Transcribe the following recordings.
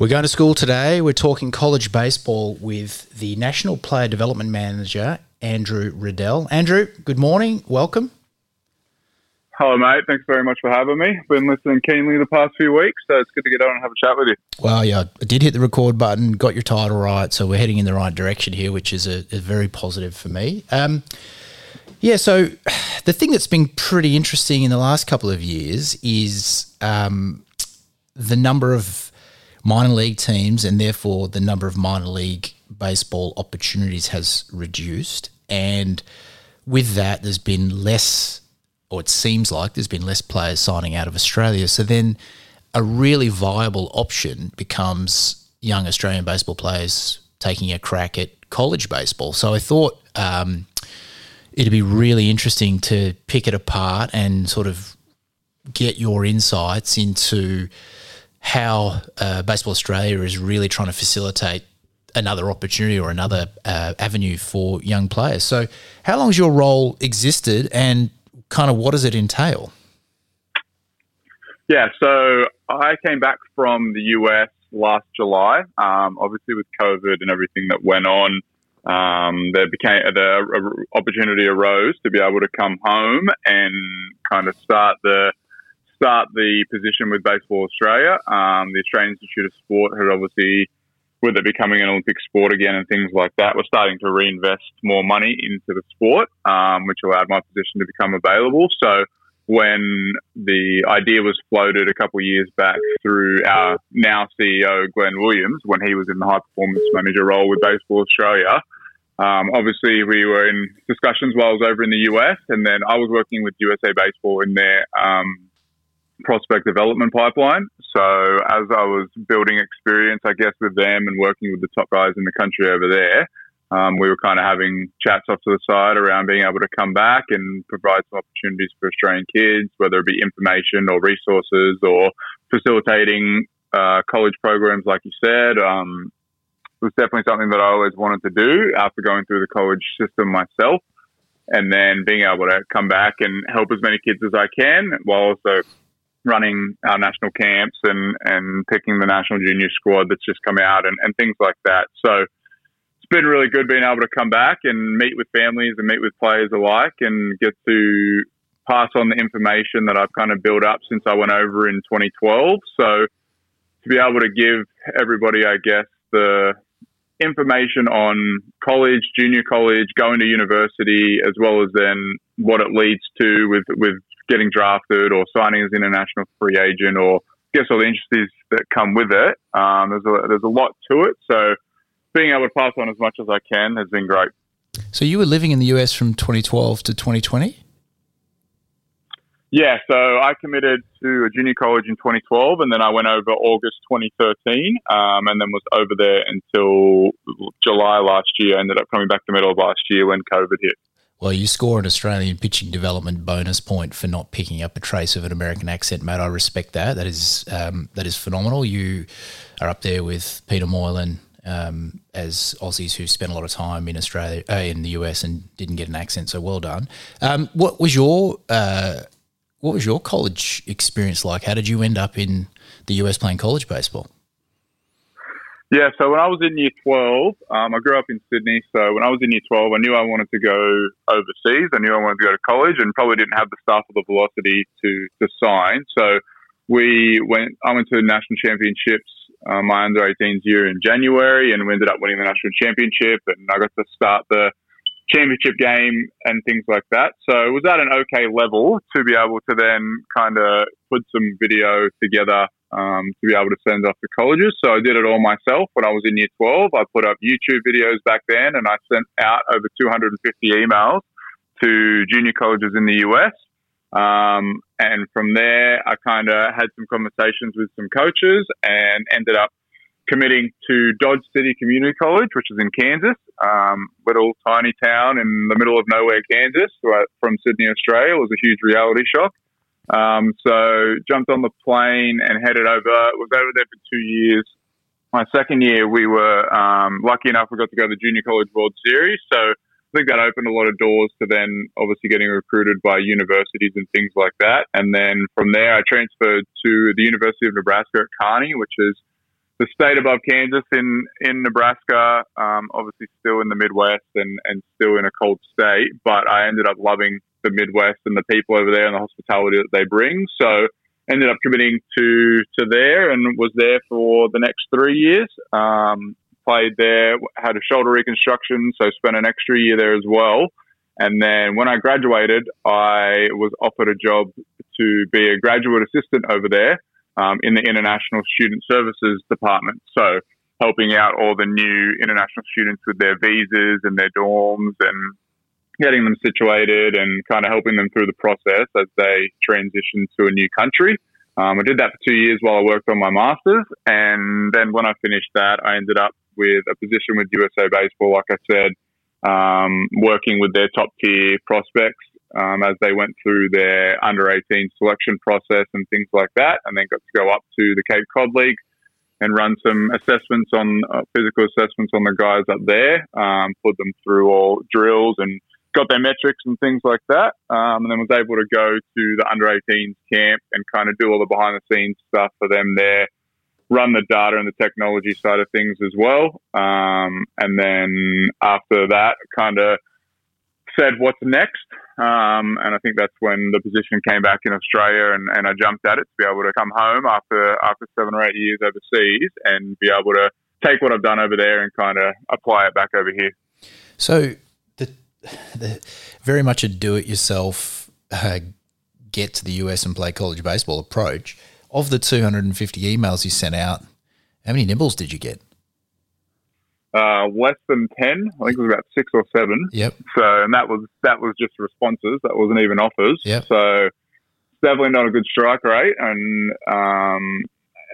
We're going to school today. We're talking college baseball with the National Player Development Manager, Andrew Riddell. Andrew, good morning. Welcome. Hello, mate. Thanks very much for having me. Been listening keenly the past few weeks, so it's good to get on and have a chat with you. Well, yeah, I did hit the record button, got your title right, so we're heading in the right direction here, which is a, a very positive for me. Um, yeah, so the thing that's been pretty interesting in the last couple of years is um, the number of minor league teams and therefore the number of minor league baseball opportunities has reduced. And with that, there's been less, or it seems like there's been less players signing out of Australia. So then a really viable option becomes young Australian baseball players taking a crack at college baseball. So I thought um, it'd be really interesting to pick it apart and sort of get your insights into how uh, Baseball Australia is really trying to facilitate another opportunity or another uh, avenue for young players. So, how long has your role existed, and kind of what does it entail? Yeah, so I came back from the US last July. Um, obviously, with COVID and everything that went on, um, there became the opportunity arose to be able to come home and kind of start the start the position with Baseball Australia. Um, the Australian Institute of Sport had obviously, with it becoming an Olympic sport again and things like that, we're starting to reinvest more money into the sport, um, which allowed my position to become available. So when the idea was floated a couple of years back through our now CEO Glenn Williams, when he was in the high performance manager role with Baseball Australia. Um, obviously, we were in discussions while I was over in the US, and then I was working with USA Baseball in their um, prospect development pipeline. So as I was building experience, I guess, with them and working with the top guys in the country over there, um, we were kind of having chats off to the side around being able to come back and provide some opportunities for Australian kids, whether it be information or resources or facilitating uh, college programs, like you said. Um, it was definitely something that I always wanted to do after going through the college system myself. And then being able to come back and help as many kids as I can while also running our national camps and, and picking the national junior squad that's just come out and, and things like that. So it's been really good being able to come back and meet with families and meet with players alike and get to pass on the information that I've kind of built up since I went over in 2012. So to be able to give everybody, I guess, the information on college, junior college, going to university, as well as then what it leads to with, with getting drafted or signing as an international free agent or I guess all the interests that come with it. Um, there's a there's a lot to it, so being able to pass on as much as I can has been great. So you were living in the US from 2012 to 2020. Yeah, so I committed to a junior college in 2012, and then I went over August 2013, um, and then was over there until July last year. Ended up coming back the middle of last year when COVID hit. Well, you score an Australian pitching development bonus point for not picking up a trace of an American accent, mate. I respect that. That is um, that is phenomenal. You are up there with Peter Moylan um, as Aussies who spent a lot of time in Australia, uh, in the US, and didn't get an accent. So well done. Um, what was your uh, what was your college experience like? How did you end up in the US playing college baseball? Yeah, so when I was in year 12, um, I grew up in Sydney. So when I was in year 12, I knew I wanted to go overseas. I knew I wanted to go to college and probably didn't have the staff or the velocity to, to sign. So we went, I went to national championships, uh, my under 18s year in January, and we ended up winning the national championship. And I got to start the championship game and things like that. So it was at an okay level to be able to then kind of put some video together um, to be able to send off to colleges. So I did it all myself when I was in year 12. I put up YouTube videos back then and I sent out over 250 emails to junior colleges in the US. Um, and from there, I kind of had some conversations with some coaches and ended up committing to Dodge City Community College, which is in Kansas, um, little tiny town in the middle of nowhere, Kansas, from Sydney, Australia. It was a huge reality shock. Um, so jumped on the plane and headed over. Was over there for two years. My second year, we were um, lucky enough we got to go to the Junior College World Series. So I think that opened a lot of doors to then obviously getting recruited by universities and things like that. And then from there, I transferred to the University of Nebraska at Kearney, which is the state above Kansas in in Nebraska, um, obviously still in the Midwest and and still in a cold state, but I ended up loving the Midwest and the people over there and the hospitality that they bring. So ended up committing to to there and was there for the next three years. Um, played there, had a shoulder reconstruction, so spent an extra year there as well. And then when I graduated, I was offered a job to be a graduate assistant over there um, in the International Student Services Department. So helping out all the new international students with their visas and their dorms and getting them situated and kind of helping them through the process as they transition to a new country. Um, I did that for two years while I worked on my master's. And then when I finished that, I ended up with a position with USA Baseball, like I said, um, working with their top tier prospects um, as they went through their under 18 selection process and things like that, and then got to go up to the Cape Cod League and run some assessments on uh, physical assessments on the guys up there, um, put them through all drills and got their metrics and things like that, um, and then was able to go to the under 18s camp and kind of do all the behind the scenes stuff for them there run the data and the technology side of things as well. Um, and then after that, kind of said, what's next? Um, and I think that's when the position came back in Australia and, and I jumped at it to be able to come home after, after seven or eight years overseas and be able to take what I've done over there and kind of apply it back over here. So the, very much a do-it-yourself uh, get to the US and play college baseball approach – of the 250 emails you sent out, how many nibbles did you get? Uh, less than 10. I think it was about six or seven. Yep. So, and that was, that was just responses. That wasn't even offers. Yep. So definitely not a good strike rate. And, um,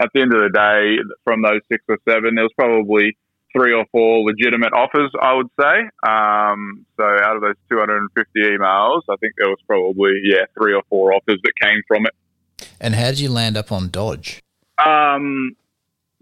at the end of the day, from those six or seven, there was probably three or four legitimate offers, I would say. Um, so out of those 250 emails, I think there was probably, yeah, three or four offers that came from it. And how did you land up on Dodge? Um,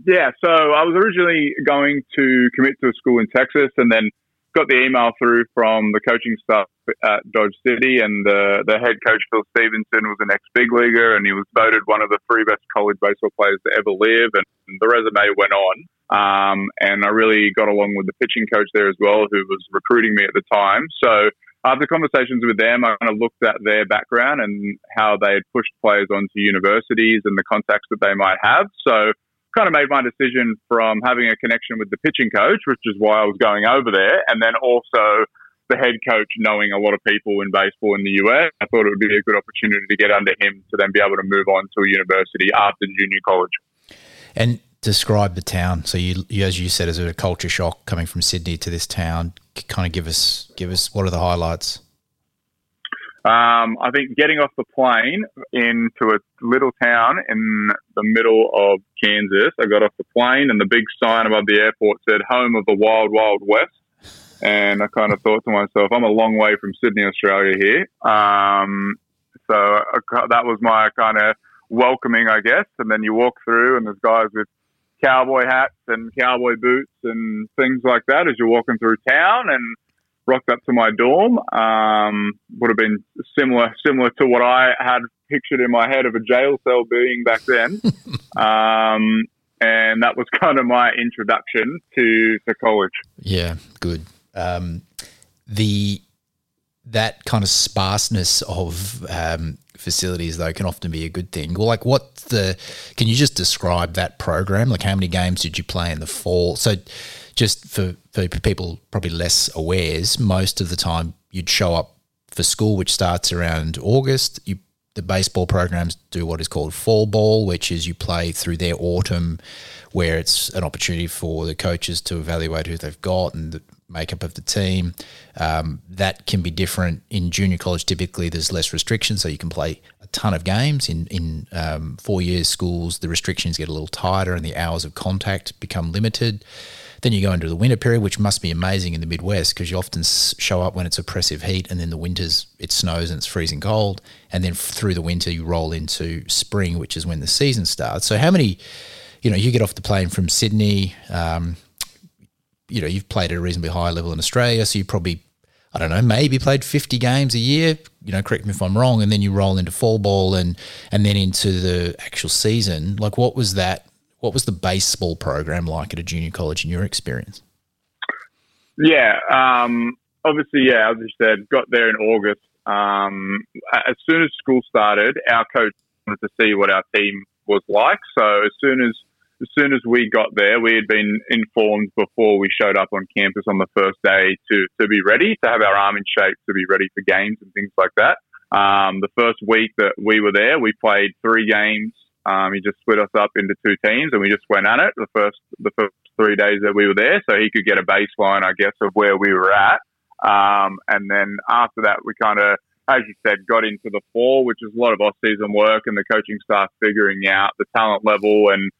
yeah, so I was originally going to commit to a school in Texas and then got the email through from the coaching staff at Dodge City, and the, the head coach, Phil Stephenson was an ex big leaguer and he was voted one of the three best college baseball players to ever live. And the resume went on. Um, and I really got along with the pitching coach there as well, who was recruiting me at the time. So after conversations with them, I kind of looked at their background and how they had pushed players onto universities and the contacts that they might have. So, kind of made my decision from having a connection with the pitching coach, which is why I was going over there, and then also the head coach knowing a lot of people in baseball in the US. I thought it would be a good opportunity to get under him to then be able to move on to a university after junior college. And describe the town. So you, you, as you said, as a culture shock coming from Sydney to this town. Kind of give us give us what are the highlights? Um, I think getting off the plane into a little town in the middle of Kansas. I got off the plane and the big sign above the airport said "Home of the Wild Wild West." And I kind of thought to myself, I'm a long way from Sydney, Australia here. Um, so I, that was my kind of welcoming, I guess. And then you walk through, and there's guys with cowboy hats and cowboy boots and things like that as you're walking through town and rocked up to my dorm. Um, would have been similar similar to what I had pictured in my head of a jail cell being back then. um, and that was kind of my introduction to, to college. Yeah, good. Um, the that kind of sparseness of um, facilities though can often be a good thing. Well, like what the can you just describe that program? Like how many games did you play in the fall? So just for, for people probably less awares, most of the time you'd show up for school, which starts around August. You the baseball programs do what is called fall ball, which is you play through their autumn, where it's an opportunity for the coaches to evaluate who they've got and the makeup of the team. Um, that can be different in junior college. Typically, there's less restrictions, so you can play a ton of games. In in um, four years schools, the restrictions get a little tighter and the hours of contact become limited. Then you go into the winter period, which must be amazing in the Midwest because you often show up when it's oppressive heat, and then the winters it snows and it's freezing cold, and then through the winter you roll into spring, which is when the season starts. So how many, you know, you get off the plane from Sydney. Um, you know, you've played at a reasonably high level in Australia, so you probably I don't know, maybe played 50 games a year, you know, correct me if I'm wrong, and then you roll into fall ball and and then into the actual season. Like what was that what was the baseball program like at a junior college in your experience? Yeah, um, obviously, yeah, as you said, got there in August. Um, as soon as school started, our coach wanted to see what our team was like. So as soon as as soon as we got there, we had been informed before we showed up on campus on the first day to, to be ready, to have our arm in shape, to be ready for games and things like that. Um, the first week that we were there, we played three games. Um, he just split us up into two teams, and we just went at it the first the first three days that we were there, so he could get a baseline, I guess, of where we were at. Um, and then after that, we kind of, as you said, got into the fall, which is a lot of off-season work and the coaching staff figuring out the talent level and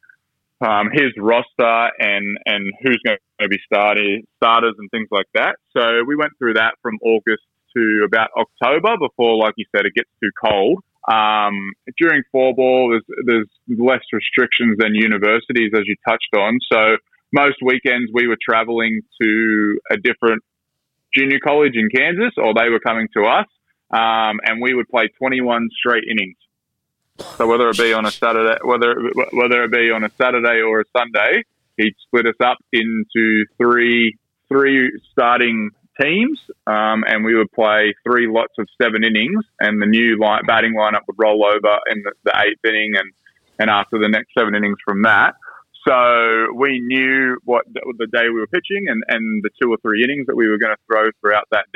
um, his roster and and who's going to be starting starters and things like that. So we went through that from August to about October before, like you said, it gets too cold. Um, during fall ball, there's, there's less restrictions than universities, as you touched on. So most weekends we were traveling to a different junior college in Kansas, or they were coming to us, um, and we would play 21 straight innings. So whether it be on a Saturday, whether whether it be on a Saturday or a Sunday, he'd split us up into three three starting teams, um, and we would play three lots of seven innings, and the new line, batting lineup would roll over in the, the eighth inning, and and after the next seven innings from that. So we knew what the day we were pitching and, and the two or three innings that we were going to throw throughout that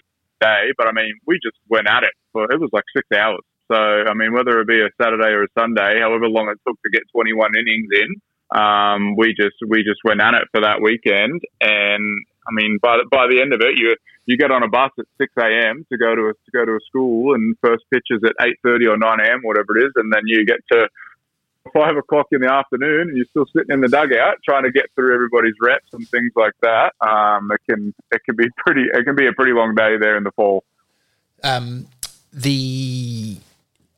day. But I mean, we just went at it for it was like six hours. So I mean, whether it be a Saturday or a Sunday, however long it took to get 21 innings in, um, we just we just went at it for that weekend. And I mean, by by the end of it, you you get on a bus at 6 a.m. to go to a to go to a school, and first pitch is at 8:30 or 9 a.m. whatever it is, and then you get to five o'clock in the afternoon and you're still sitting in the dugout trying to get through everybody's reps and things like that, um, it can it can be pretty it can be a pretty long day there in the fall. Um, the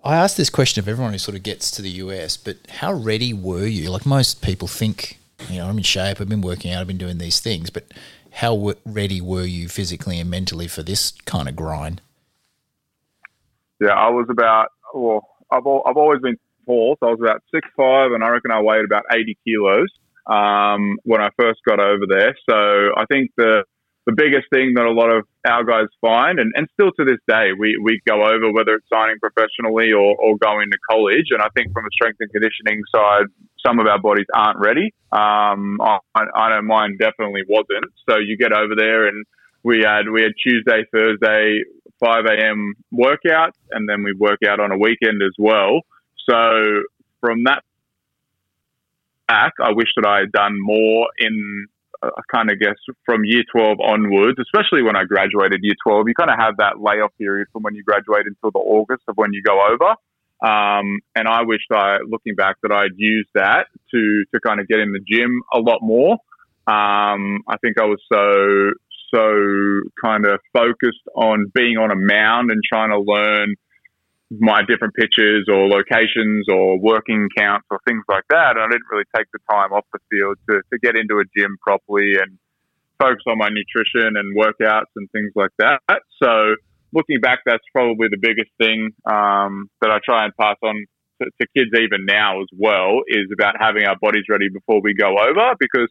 I asked this question of everyone who sort of gets to the US, but how ready were you? Like most people think, you know, I'm in shape, I've been working out, I've been doing these things, but how ready were you physically and mentally for this kind of grind? Yeah, I was about well, I've I've always been tall, so I was about six five, and I reckon I weighed about eighty kilos um, when I first got over there. So I think the the biggest thing that a lot of our guys find, and, and still to this day, we, we go over whether it's signing professionally or, or going to college. And I think from a strength and conditioning side, some of our bodies aren't ready. Um, I, I know mine definitely wasn't. So you get over there and we had we had Tuesday, Thursday, 5 a.m. workouts, and then we work out on a weekend as well. So from that back, I wish that I had done more in I kind of guess from year 12 onwards, especially when I graduated year 12, you kind of have that layoff period from when you graduate until the August of when you go over. Um, and I wish I, looking back, that I'd used that to, to kind of get in the gym a lot more. Um, I think I was so, so kind of focused on being on a mound and trying to learn my different pitches or locations or working counts or things like that. And I didn't really take the time off the field to, to get into a gym properly and focus on my nutrition and workouts and things like that. So looking back, that's probably the biggest thing um, that I try and pass on to, to kids even now as well is about having our bodies ready before we go over because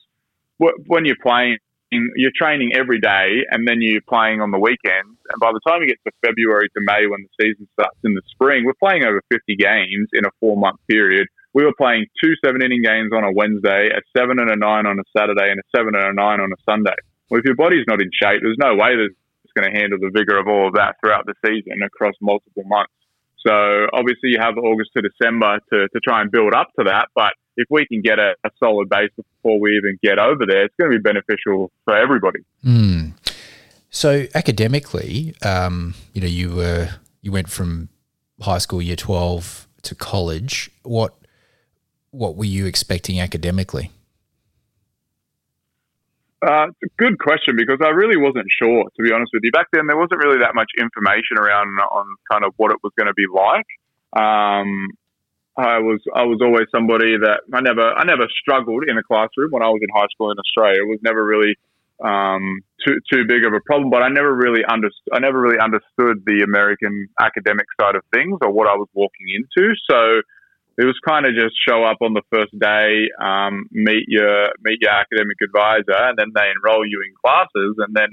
when you're playing you're training every day and then you're playing on the weekends. And by the time you get to February to May when the season starts in the spring, we're playing over 50 games in a four month period. We were playing two seven inning games on a Wednesday, a seven and a nine on a Saturday, and a seven and a nine on a Sunday. Well, if your body's not in shape, there's no way that it's going to handle the vigor of all of that throughout the season across multiple months. So obviously you have August to December to, to try and build up to that. But if we can get a, a solid base before we even get over there, it's going to be beneficial for everybody. Mm. So academically, um, you know, you were you went from high school year twelve to college. What what were you expecting academically? Uh, good question because I really wasn't sure, to be honest with you. Back then, there wasn't really that much information around on kind of what it was going to be like. Um, I was I was always somebody that I never I never struggled in a classroom when I was in high school in Australia. It was never really um, too too big of a problem, but I never really understood I never really understood the American academic side of things or what I was walking into. So it was kind of just show up on the first day, um, meet your meet your academic advisor, and then they enroll you in classes. And then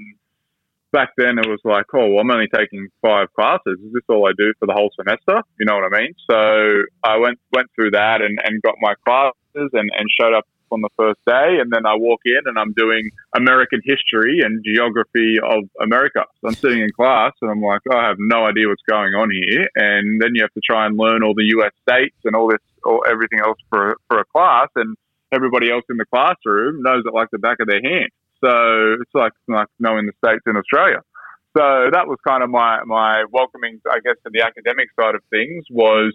back then it was like, oh, well, I'm only taking five classes. Is this all I do for the whole semester? You know what I mean? So I went went through that and, and got my classes and, and showed up on the first day, and then I walk in and I'm doing American history and geography of America. So I'm sitting in class and I'm like, oh, I have no idea what's going on here. And then you have to try and learn all the U.S. states and all this, or everything else for for a class, and everybody else in the classroom knows it like the back of their hand. So it's like like knowing the states in Australia. So that was kind of my my welcoming, I guess, to the academic side of things was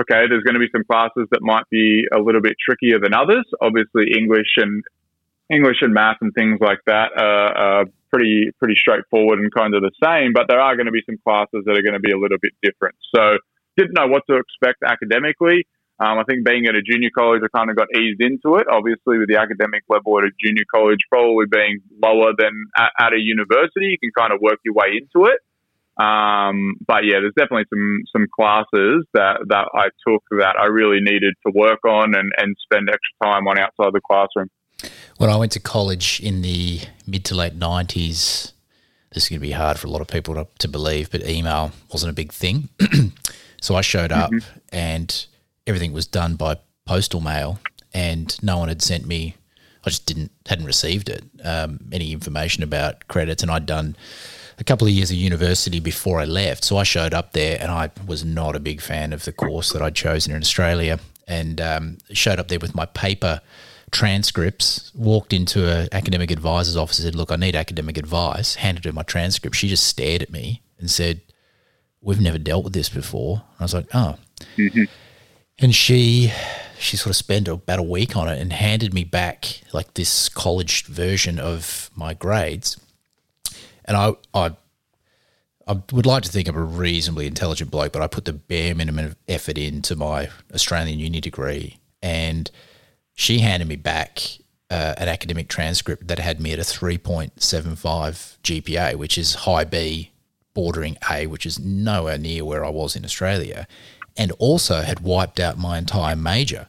okay, there's going to be some classes that might be a little bit trickier than others. Obviously, English and English and math and things like that are, are pretty pretty straightforward and kind of the same. But there are going to be some classes that are going to be a little bit different. So didn't know what to expect academically. Um, I think being at a junior college, I kind of got eased into it. Obviously, with the academic level at a junior college probably being lower than at, at a university, you can kind of work your way into it. Um, but yeah, there's definitely some some classes that, that I took that I really needed to work on and, and spend extra time on outside the classroom. When I went to college in the mid to late 90s, this is going to be hard for a lot of people to, to believe, but email wasn't a big thing. so I showed up mm-hmm. and everything was done by postal mail, and no one had sent me. I just didn't hadn't received it um, any information about credits, and I'd done a couple of years of university before I left. So I showed up there and I was not a big fan of the course that I'd chosen in Australia and um, showed up there with my paper transcripts, walked into an academic advisor's office and said, Look, I need academic advice, handed her my transcript. She just stared at me and said, We've never dealt with this before. I was like, Oh. Mm-hmm. And she she sort of spent about a week on it and handed me back like this college version of my grades. And I, I, I would like to think I'm a reasonably intelligent bloke, but I put the bare minimum of effort into my Australian uni degree, and she handed me back uh, an academic transcript that had me at a 3.75 GPA, which is high B, bordering A, which is nowhere near where I was in Australia, and also had wiped out my entire major.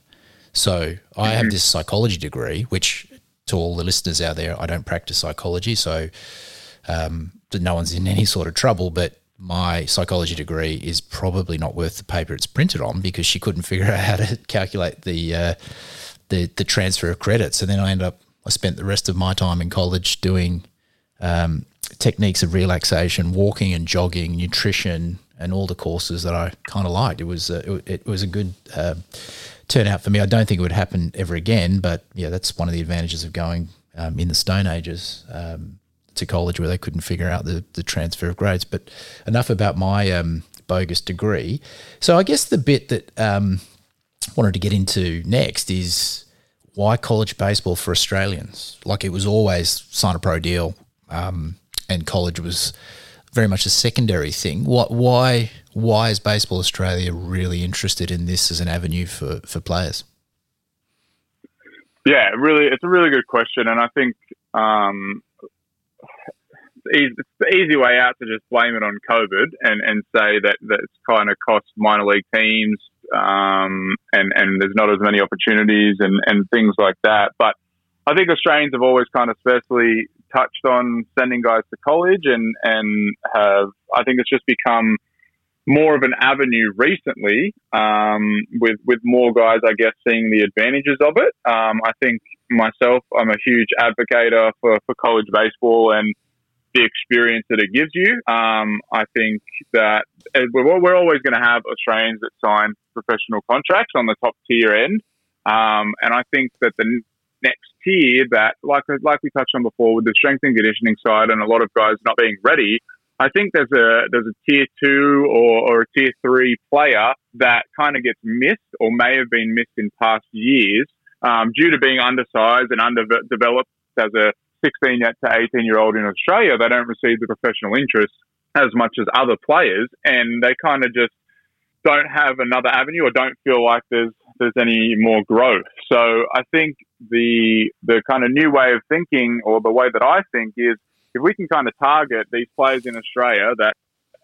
So I have mm-hmm. this psychology degree, which to all the listeners out there, I don't practice psychology, so um, no one's in any sort of trouble, but my psychology degree is probably not worth the paper it's printed on because she couldn't figure out how to calculate the uh, the the transfer of credits. And then I ended up I spent the rest of my time in college doing um, techniques of relaxation, walking and jogging, nutrition, and all the courses that I kind of liked. It was uh, it, it, was a good uh, turnout for me. I don't think it would happen ever again, but yeah, that's one of the advantages of going um, in the Stone Ages. Um, to college where they couldn't figure out the, the transfer of grades. But enough about my um, bogus degree. So I guess the bit that um, I wanted to get into next is why college baseball for Australians? Like it was always sign a pro deal, um, and college was very much a secondary thing. What why why is Baseball Australia really interested in this as an avenue for, for players? Yeah, really, it's a really good question, and I think um, it's the easy way out to just blame it on COVID and, and say that, that's kind of cost minor league teams um, and, and there's not as many opportunities and, and things like that. But I think Australians have always kind of especially touched on sending guys to college and, and have, I think it's just become more of an avenue recently um, with, with more guys, I guess, seeing the advantages of it. Um, I think myself, I'm a huge advocate for, for college baseball and the experience that it gives you. Um, I think that we're, we're always going to have Australians that sign professional contracts on the top tier end. Um, and I think that the next that, like, like we touched on before with the strength and conditioning side and a lot of guys not being ready, I think there's a there's a tier two or, or a tier three player that kind of gets missed or may have been missed in past years um, due to being undersized and underdeveloped as a 16 to 18 year old in Australia, they don't receive the professional interest as much as other players, and they kind of just don't have another avenue or don't feel like there's there's any more growth. So I think the the kind of new way of thinking or the way that I think is if we can kind of target these players in Australia that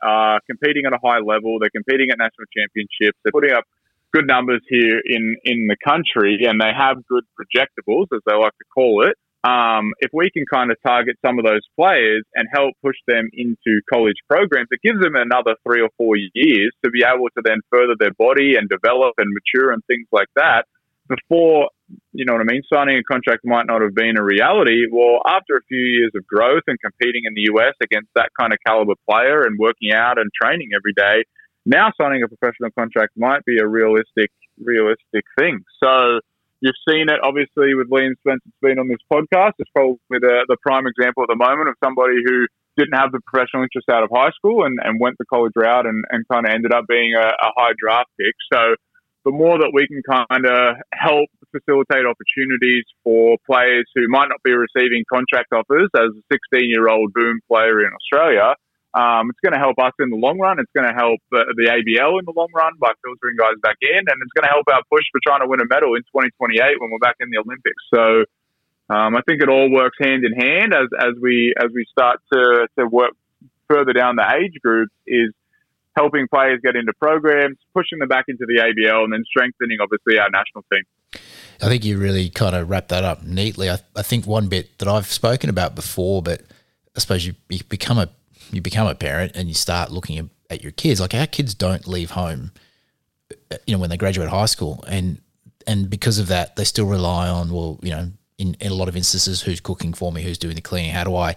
are competing at a high level, they're competing at national championships, they're putting up good numbers here in, in the country and they have good projectables, as they like to call it. Um, if we can kind of target some of those players and help push them into college programs, it gives them another three or four years to be able to then further their body and develop and mature and things like that before, you know what I mean, signing a contract might not have been a reality. Well, after a few years of growth and competing in the US against that kind of caliber player and working out and training every day, now signing a professional contract might be a realistic, realistic thing. So, You've seen it obviously with Liam Spencer been on this podcast. It's probably the, the prime example at the moment of somebody who didn't have the professional interest out of high school and, and went the college route and, and kind of ended up being a, a high draft pick. So the more that we can kind of help facilitate opportunities for players who might not be receiving contract offers as a 16 year old boom player in Australia, um, it's going to help us in the long run. It's going to help the, the, ABL in the long run by filtering guys back in, and it's going to help our push for trying to win a medal in 2028 when we're back in the Olympics. So um, I think it all works hand in hand as, as we as we start to, to work further down the age groups is helping players get into programs, pushing them back into the ABL, and then strengthening obviously our national team. I think you really kind of wrapped that up neatly. I, I think one bit that I've spoken about before, but I suppose you, you become a you become a parent and you start looking at your kids. Like our kids don't leave home, uh, you know, when they graduate high school, and and because of that, they still rely on well, you know, in, in a lot of instances, who's cooking for me, who's doing the cleaning, how do I?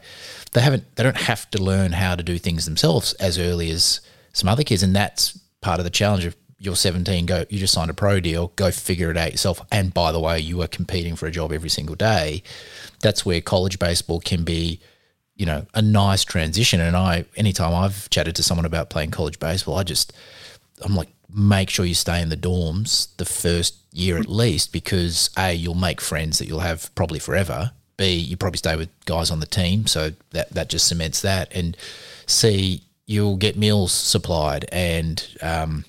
They haven't, they don't have to learn how to do things themselves as early as some other kids, and that's part of the challenge of you're 17, go, you just signed a pro deal, go figure it out yourself. And by the way, you are competing for a job every single day. That's where college baseball can be you know, a nice transition. And I, anytime I've chatted to someone about playing college baseball, I just, I'm like, make sure you stay in the dorms the first year at least because A, you'll make friends that you'll have probably forever. B, you probably stay with guys on the team. So that, that just cements that. And C, you'll get meals supplied and, um,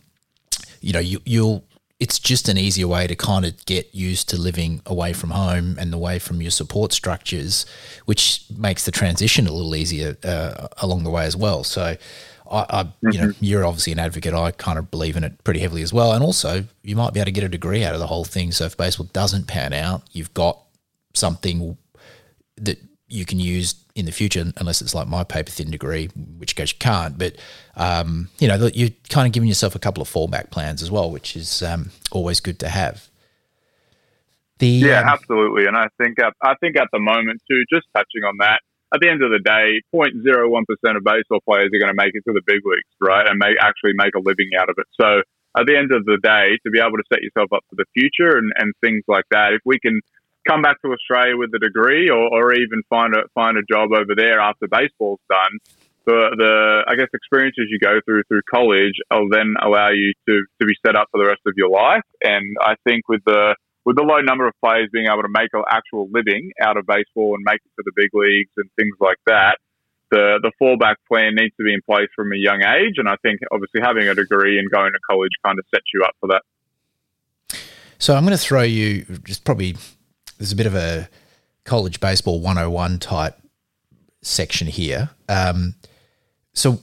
you know, you, you'll, it's just an easier way to kind of get used to living away from home and away from your support structures, which makes the transition a little easier uh, along the way as well. So, I, I mm-hmm. you know, mm-hmm. you're obviously an advocate. I kind of believe in it pretty heavily as well. And also, you might be able to get a degree out of the whole thing. So if baseball doesn't pan out, you've got something that you can use in the future, unless it's like my paper thin degree, which case you can't. But um, you know, you're kind of giving yourself a couple of fallback plans as well, which is um, always good to have. The, yeah, um, absolutely, and I think at, I think at the moment too, just touching on that, at the end of the day, 0.01 percent of baseball players are going to make it to the big leagues, right, and make actually make a living out of it. So at the end of the day, to be able to set yourself up for the future and, and things like that, if we can come back to Australia with a degree or, or even find a find a job over there after baseball's done. The, the I guess experiences you go through through college will then allow you to, to be set up for the rest of your life. And I think with the with the low number of players being able to make an actual living out of baseball and make it to the big leagues and things like that, the the fallback plan needs to be in place from a young age. And I think obviously having a degree and going to college kind of sets you up for that. So I'm going to throw you just probably there's a bit of a college baseball 101 type section here. Um, so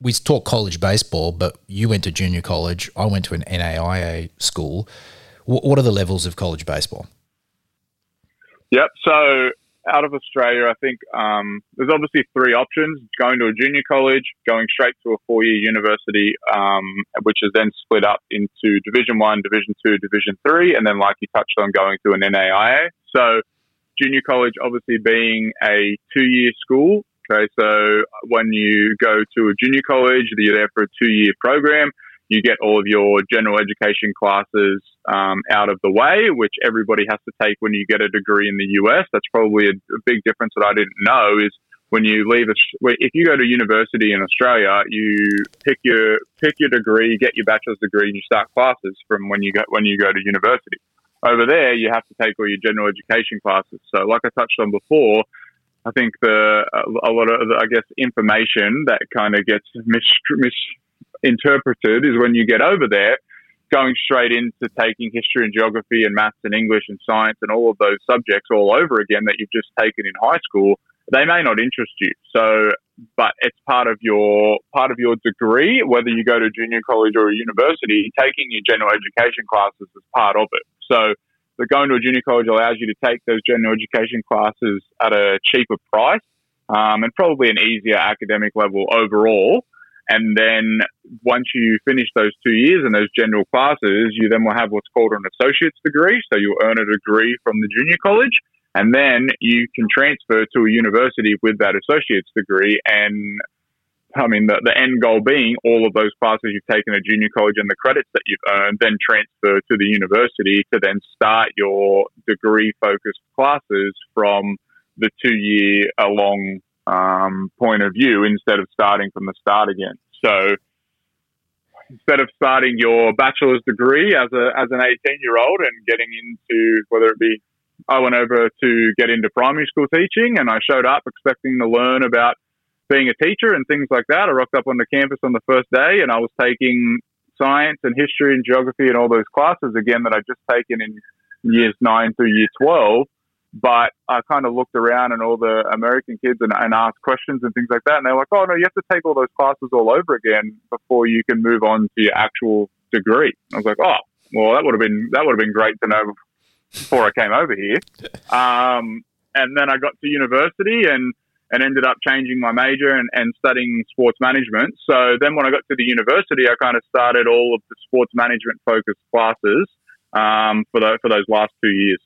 we talk college baseball, but you went to junior college. I went to an NAIA school. W- what are the levels of college baseball? Yep. So out of Australia, I think um, there's obviously three options: going to a junior college, going straight to a four-year university, um, which is then split up into Division One, Division Two, Division Three, and then, like you touched on, going to an NAIA. So, junior college obviously being a two-year school. Okay, so when you go to a junior college, you're there for a two-year program you get all of your general education classes um, out of the way, which everybody has to take when you get a degree in the US. That's probably a, a big difference that I didn't know is when you leave. If you go to university in Australia, you pick your pick your degree, get your bachelor's degree, and you start classes from when you go when you go to university. Over there, you have to take all your general education classes. So, like I touched on before, I think the a lot of I guess information that kind of gets mis, mis interpreted is when you get over there, going straight into taking history and geography and maths and English and science and all of those subjects all over again that you've just taken in high school they may not interest you. So, but it's part of your part of your degree, whether you go to junior college or a university. Taking your general education classes is part of it. So, the going to a junior college allows you to take those general education classes at a cheaper price um, and probably an easier academic level overall. And then once you finish those two years in those general classes, you then will have what's called an associate's degree. So you'll earn a degree from the junior college. And then you can transfer to a university with that associate's degree. And I mean, the, the end goal being all of those classes you've taken at junior college and the credits that you've earned, then transfer to the university to then start your degree focused classes from the two year along um, point of view instead of starting from the start again. So instead of starting your bachelor's degree as a as an 18 year old and getting into whether it be I went over to get into primary school teaching and I showed up expecting to learn about being a teacher and things like that. I rocked up on the campus on the first day and I was taking science and history and geography and all those classes again that I'd just taken in years nine through year 12 but I kind of looked around and all the American kids and, and asked questions and things like that. And they're like, oh, no, you have to take all those classes all over again before you can move on to your actual degree. I was like, oh, well, that would have been, that would have been great to know before I came over here. Um, and then I got to university and, and ended up changing my major and, and studying sports management. So then when I got to the university, I kind of started all of the sports management focused classes um, for, the, for those last two years.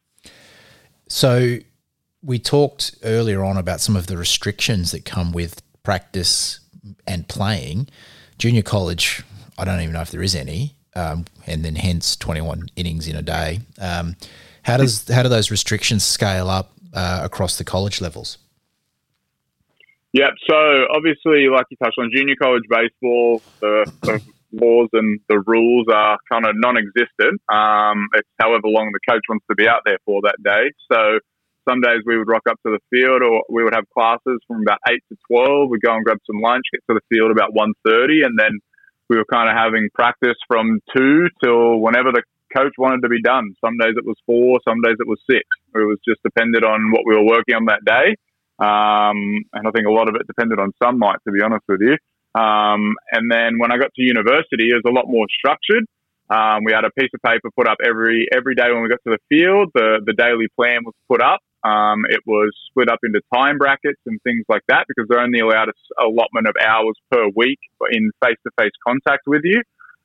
So we talked earlier on about some of the restrictions that come with practice and playing. Junior college, I don't even know if there is any, um, and then hence 21 innings in a day. Um, how does how do those restrictions scale up uh, across the college levels? Yep. So obviously, like you touched on, junior college baseball, the, the laws and the rules are kind of non-existent. Um, it's however long the coach wants to be out there for that day. So some days we would rock up to the field, or we would have classes from about eight to twelve. We'd go and grab some lunch, get to the field about one thirty, and then we were kind of having practice from two till whenever the coach wanted to be done. Some days it was four, some days it was six. It was just depended on what we were working on that day. Um, and I think a lot of it depended on sunlight, to be honest with you. Um, and then when I got to university, it was a lot more structured. Um, we had a piece of paper put up every every day when we got to the field. The the daily plan was put up. Um, it was split up into time brackets and things like that because they're only allowed a allotment of hours per week in face to face contact with you.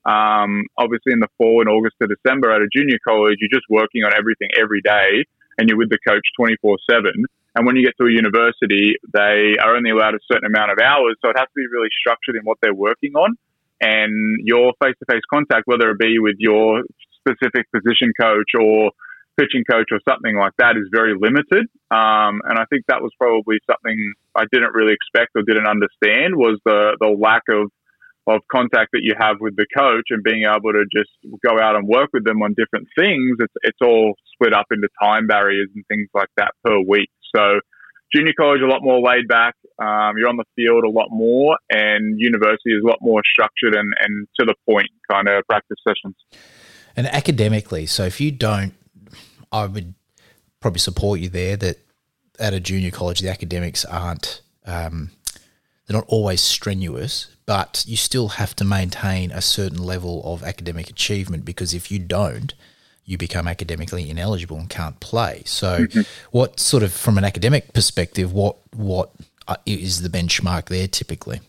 Um, obviously, in the fall, in August to December at a junior college, you're just working on everything every day and you're with the coach 24 7. And when you get to a university, they are only allowed a certain amount of hours. So it has to be really structured in what they're working on. And your face to face contact, whether it be with your specific position coach or pitching coach or something like that, is very limited. Um, and I think that was probably something I didn't really expect or didn't understand was the, the lack of of contact that you have with the coach and being able to just go out and work with them on different things, it's, it's all split up into time barriers and things like that per week. So junior college a lot more laid back. Um, you're on the field a lot more, and university is a lot more structured and, and to the point kind of practice sessions. And academically, so if you don't, I would probably support you there that at a junior college the academics aren't um, they're not always strenuous, but you still have to maintain a certain level of academic achievement because if you don't, you become academically ineligible and can't play. So, mm-hmm. what sort of from an academic perspective, what what uh, the benchmark there typically?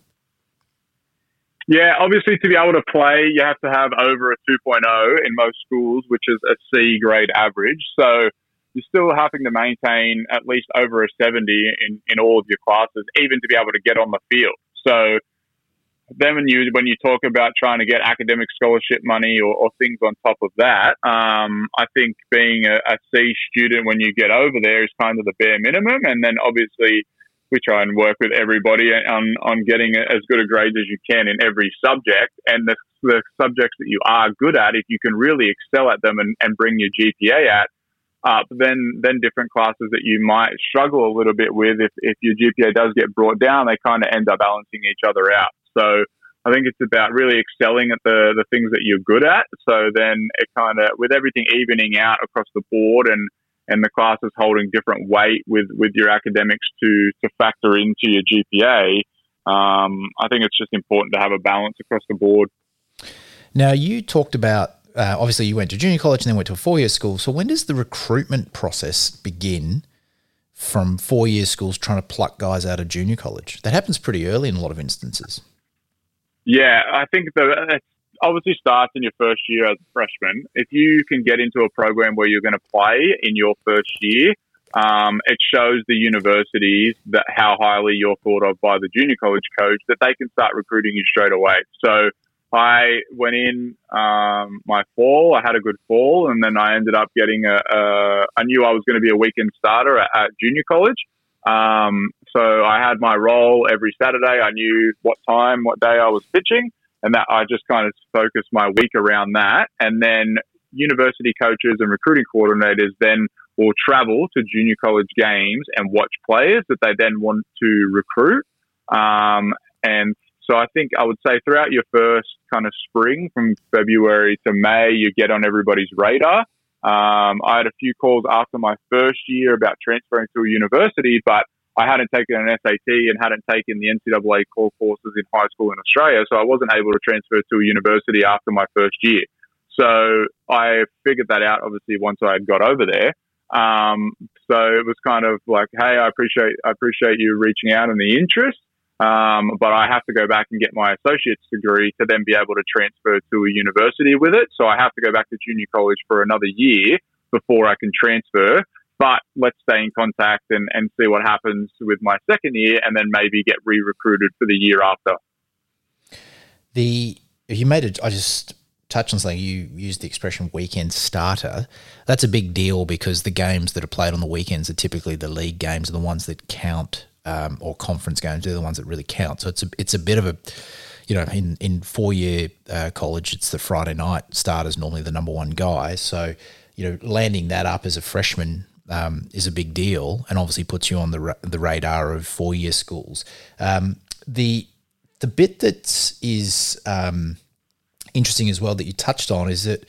Yeah, obviously, to be able to play, you have to have over a 2.0 in most schools, which is a C grade average. So, you're still having to maintain at least over a 70 in, in all of your classes, even to be able to get on the field. So then when you when you talk about trying to get academic scholarship money or, or things on top of that, um, I think being a, a C student when you get over there is kind of the bare minimum, and then obviously we try and work with everybody on on getting as good a grade as you can in every subject, and the, the subjects that you are good at, if you can really excel at them and, and bring your GPA at, up, then then different classes that you might struggle a little bit with, if, if your GPA does get brought down, they kind of end up balancing each other out. So I think it's about really excelling at the, the things that you're good at. So then it kind of, with everything evening out across the board and, and the classes holding different weight with, with your academics to, to factor into your GPA, um, I think it's just important to have a balance across the board. Now, you talked about uh, obviously you went to junior college and then went to a four year school. So, when does the recruitment process begin from four year schools trying to pluck guys out of junior college? That happens pretty early in a lot of instances. Yeah, I think the, it obviously starts in your first year as a freshman. If you can get into a program where you're going to play in your first year, um, it shows the universities that how highly you're thought of by the junior college coach that they can start recruiting you straight away. So I went in um, my fall. I had a good fall, and then I ended up getting a. a I knew I was going to be a weekend starter at, at junior college. Um, so I had my role every Saturday. I knew what time, what day I was pitching, and that I just kind of focused my week around that. And then university coaches and recruiting coordinators then will travel to junior college games and watch players that they then want to recruit. Um, and so I think I would say throughout your first kind of spring from February to May, you get on everybody's radar. Um, I had a few calls after my first year about transferring to a university, but I hadn't taken an SAT and hadn't taken the NCAA core courses in high school in Australia, so I wasn't able to transfer to a university after my first year. So I figured that out obviously once I had got over there. Um, so it was kind of like, hey, I appreciate I appreciate you reaching out and the interest. Um, but I have to go back and get my associate's degree to then be able to transfer to a university with it. So I have to go back to junior college for another year before I can transfer. But let's stay in contact and, and see what happens with my second year and then maybe get re recruited for the year after. The you made it, I just touched on something. You used the expression weekend starter. That's a big deal because the games that are played on the weekends are typically the league games, are the ones that count um, or conference games. They're the ones that really count. So it's a it's a bit of a you know, in, in four year uh, college, it's the Friday night starters normally the number one guy. So, you know, landing that up as a freshman um, is a big deal, and obviously puts you on the ra- the radar of four year schools. Um, the the bit that is um, interesting as well that you touched on is that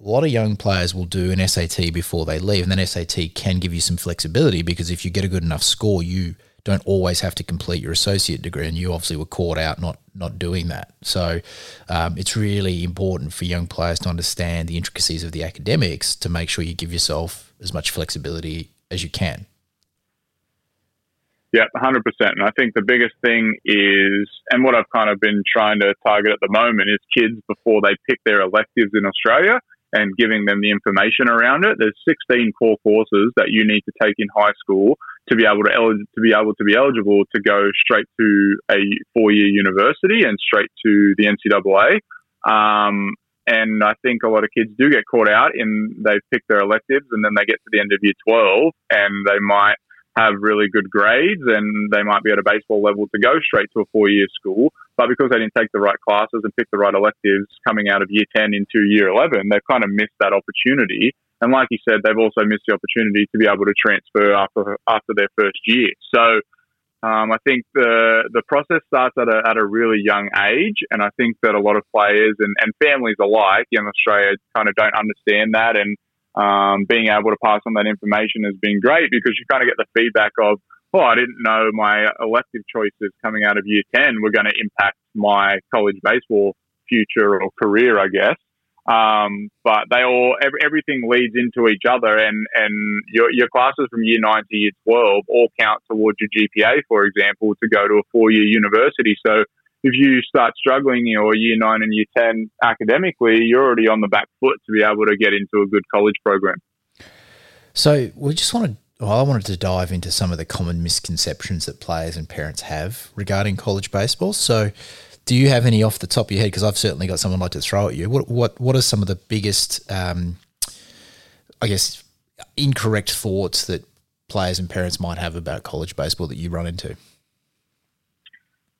a lot of young players will do an SAT before they leave, and then SAT can give you some flexibility because if you get a good enough score, you don't always have to complete your associate degree, and you obviously were caught out not not doing that. So um, it's really important for young players to understand the intricacies of the academics to make sure you give yourself as much flexibility as you can. Yeah, 100%. And I think the biggest thing is, and what I've kind of been trying to target at the moment is kids before they pick their electives in Australia and giving them the information around it. There's 16 core courses that you need to take in high school to be able to, to be able to be eligible to go straight to a four year university and straight to the NCAA. Um, and I think a lot of kids do get caught out in they pick their electives and then they get to the end of year 12 and they might have really good grades and they might be at a baseball level to go straight to a four year school. But because they didn't take the right classes and pick the right electives coming out of year 10 into year 11, they've kind of missed that opportunity. And like you said, they've also missed the opportunity to be able to transfer after after their first year. So um, I think the the process starts at a, at a really young age, and I think that a lot of players and, and families alike in Australia kind of don't understand that. And um, being able to pass on that information has been great because you kind of get the feedback of, oh, I didn't know my elective choices coming out of year 10 were going to impact my college baseball future or career, I guess. Um, but they all, every, everything leads into each other, and, and your, your classes from year nine to year 12 all count towards your GPA, for example, to go to a four year university. So if you start struggling in your year nine and year 10 academically, you're already on the back foot to be able to get into a good college program. So we just wanted, well, I wanted to dive into some of the common misconceptions that players and parents have regarding college baseball. So do you have any off the top of your head? Because I've certainly got someone like to throw at you. What what what are some of the biggest, um, I guess, incorrect thoughts that players and parents might have about college baseball that you run into?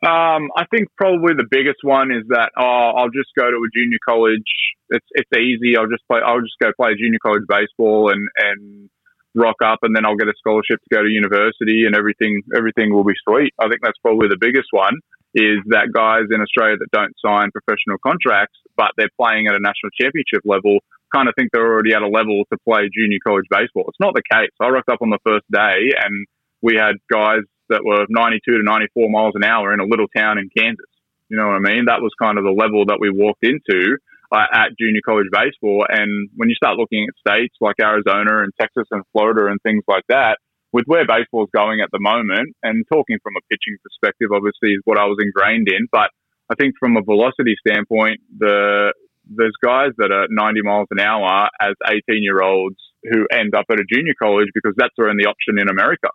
Um, I think probably the biggest one is that oh, I'll just go to a junior college. It's it's easy. I'll just play. I'll just go play junior college baseball and and rock up, and then I'll get a scholarship to go to university, and everything everything will be sweet. I think that's probably the biggest one is that guys in Australia that don't sign professional contracts, but they're playing at a national championship level, kind of think they're already at a level to play junior college baseball. It's not the case. I rocked up on the first day and we had guys that were 92 to 94 miles an hour in a little town in Kansas. You know what I mean? That was kind of the level that we walked into uh, at junior college baseball. And when you start looking at states like Arizona and Texas and Florida and things like that, with where baseball is going at the moment, and talking from a pitching perspective, obviously is what I was ingrained in. But I think from a velocity standpoint, the there's guys that are 90 miles an hour as 18 year olds who end up at a junior college because that's where in the only option in America.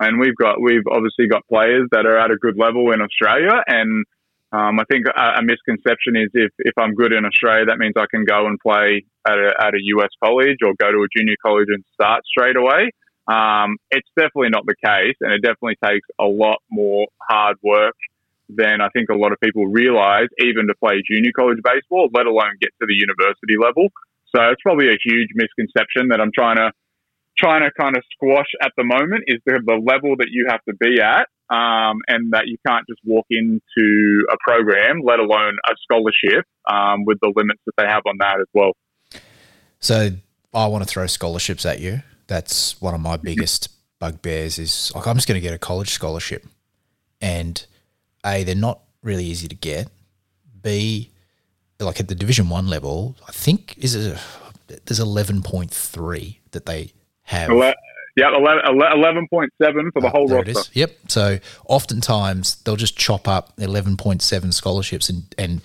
And we've got we've obviously got players that are at a good level in Australia, and um, I think a, a, misconception is if, if I'm good in Australia, that means I can go and play at a, at a US college or go to a junior college and start straight away. Um, it's definitely not the case, and it definitely takes a lot more hard work than I think a lot of people realize, even to play junior college baseball, let alone get to the university level. So it's probably a huge misconception that I'm trying to trying to kind of squash at the moment is the, the level that you have to be at, um, and that you can't just walk into a program, let alone a scholarship, um, with the limits that they have on that as well. So I want to throw scholarships at you that's one of my biggest bugbears is like I'm just going to get a college scholarship, and a they're not really easy to get. B like at the Division One level, I think is a, there's eleven point three that they have. yeah, 11.7 for the ah, whole there roster. Yep. So oftentimes they'll just chop up 11.7 scholarships and, and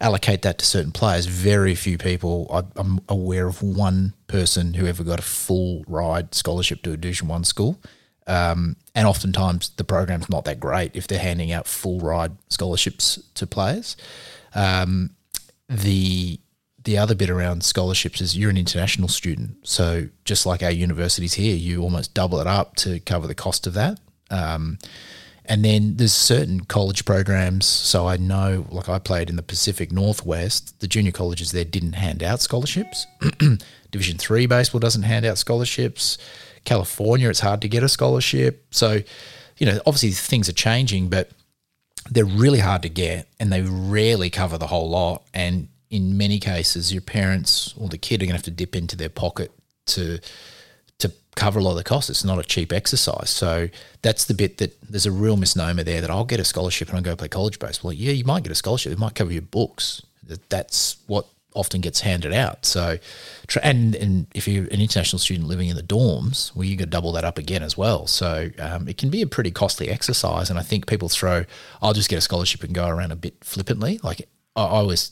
allocate that to certain players. Very few people. I, am aware of one person who ever got a full ride scholarship to a Division One school. Um, and oftentimes the program's not that great if they're handing out full ride scholarships to players. Um, the the other bit around scholarships is you're an international student, so just like our universities here, you almost double it up to cover the cost of that. Um, and then there's certain college programs. So I know, like I played in the Pacific Northwest, the junior colleges there didn't hand out scholarships. Division three baseball doesn't hand out scholarships. California, it's hard to get a scholarship. So, you know, obviously things are changing, but they're really hard to get and they rarely cover the whole lot. And in many cases, your parents or the kid are going to have to dip into their pocket to cover a lot of the costs. It's not a cheap exercise. So that's the bit that there's a real misnomer there that I'll get a scholarship and I'll go play college baseball. Yeah, you might get a scholarship. It might cover your books. That's what often gets handed out. So, and, and if you're an international student living in the dorms, well, you got to double that up again as well. So um, it can be a pretty costly exercise. And I think people throw, I'll just get a scholarship and go around a bit flippantly. Like I, I always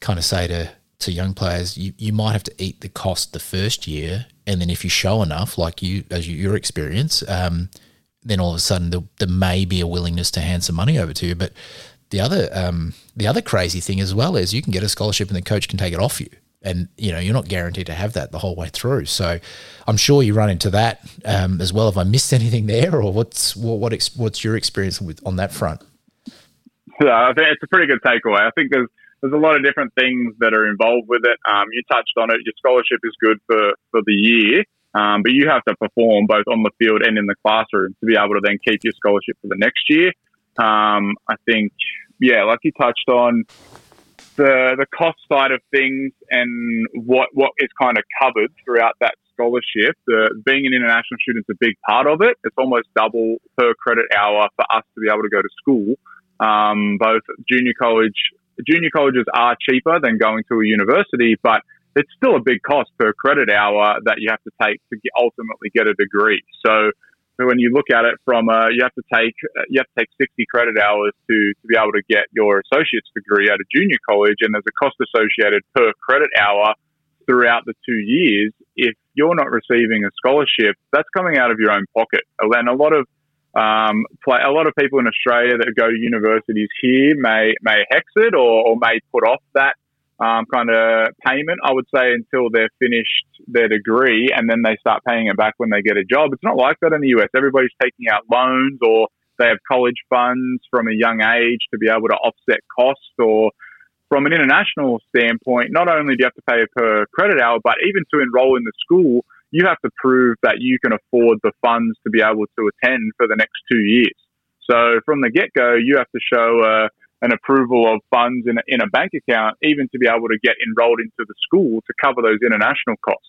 kind of say to, to young players, you, you might have to eat the cost the first year and then if you show enough, like you as you, your experience, um, then all of a sudden there, there, may be a willingness to hand some money over to you. But the other um, the other crazy thing as well is you can get a scholarship and the coach can take it off you, and you know you're not guaranteed to have that the whole way through. So I'm sure you run into that um, as well. Have I missed anything there, or what's what, what ex, what's your experience with on that front? Yeah, I think it's a pretty good takeaway. I think there's there's a lot of different things that are involved with it. Um, you touched on it. Your scholarship is good for, for the year, um, but you have to perform both on the field and in the classroom to be able to then keep your scholarship for the next year. Um, I think, yeah, like you touched on, the the cost side of things and what what is kind of covered throughout that scholarship. The, being an international student is a big part of it. It's almost double per credit hour for us to be able to go to school. Um, both junior college junior colleges are cheaper than going to a university, but it's still a big cost per credit hour that you have to take to ultimately get a degree. So, when you look at it from a, you have to take uh, you have to take 60 credit hours to, to be able to get your associate's degree at a junior college, and there's a cost associated per credit hour throughout the two years. If you're not receiving a scholarship, that's coming out of your own pocket. And a lot of um, play, a lot of people in Australia that go to universities here may may HECS it or, or may put off that um, kind of payment. I would say until they're finished their degree and then they start paying it back when they get a job. It's not like that in the US. Everybody's taking out loans or they have college funds from a young age to be able to offset costs or from an international standpoint, not only do you have to pay per credit hour, but even to enroll in the school, you have to prove that you can afford the funds to be able to attend for the next two years. So from the get go, you have to show a, an approval of funds in a, in a bank account, even to be able to get enrolled into the school to cover those international costs.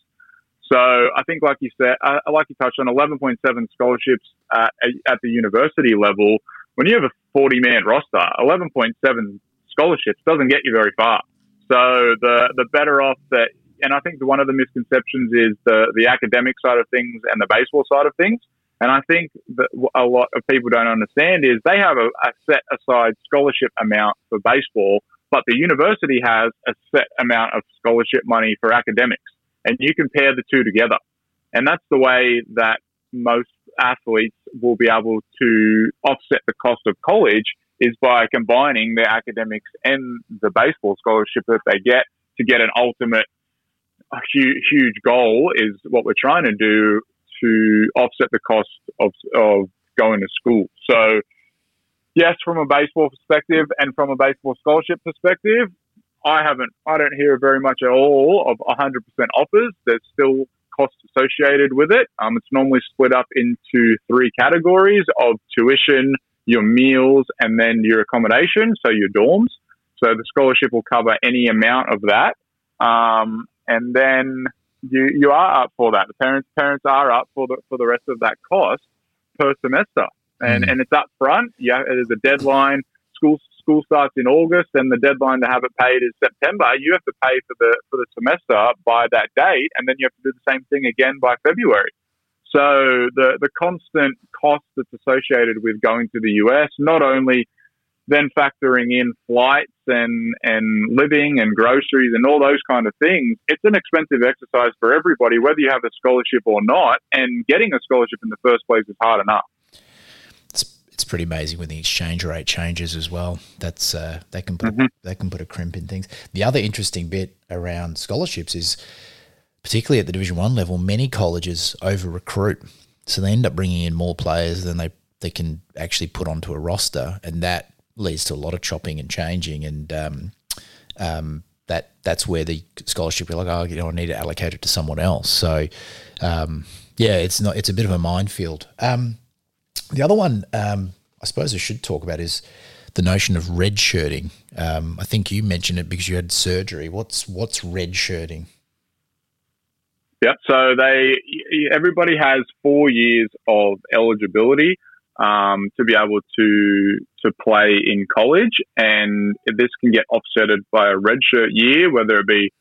So I think, like you said, uh, like you touched on, 11.7 scholarships at, at the university level. When you have a 40 man roster, 11.7 scholarships doesn't get you very far. So the the better off that, and I think one of the misconceptions is the the academic side of things and the baseball side of things. And I think that a lot of people don't understand is they have a, a set aside scholarship amount for baseball, but the university has a set amount of scholarship money for academics. And you compare the two together. And that's the way that most athletes will be able to offset the cost of college is by combining their academics and the baseball scholarship that they get to get an ultimate huge, huge goal is what we're trying to do to offset the cost of, of going to school. So, yes, from a baseball perspective and from a baseball scholarship perspective, I haven't, I don't hear very much at all of 100% offers. There's still costs associated with it. Um, it's normally split up into three categories of tuition, your meals, and then your accommodation, so your dorms. So the scholarship will cover any amount of that. Um, and then you you are up for that. The parents parents are up for the for the rest of that cost per semester, and mm. and it's up front. Yeah, there's a deadline. School school starts in August, and the deadline to have it paid is September. You have to pay for the for the semester by that date, and then you have to do the same thing again by February. So the the constant cost that's associated with going to the US not only then factoring in flights and, and living and groceries and all those kind of things, it's an expensive exercise for everybody, whether you have a scholarship or not. And getting a scholarship in the first place is hard enough. It's, it's pretty amazing when the exchange rate changes as well. That's uh, they can put mm-hmm. they can put a crimp in things. The other interesting bit around scholarships is, particularly at the Division One level, many colleges over recruit, so they end up bringing in more players than they they can actually put onto a roster, and that leads to a lot of chopping and changing, and um, um, that that's where the scholarship you're like, oh, you know, I need to allocate it to someone else. So, um, yeah, it's not it's a bit of a minefield. Um, the other one, um, I suppose I should talk about is the notion of red shirting. Um, I think you mentioned it because you had surgery. What's what's red shirting? Yeah, so they everybody has four years of eligibility um, to be able to to play in college, and this can get offsetted by a redshirt year, whether it be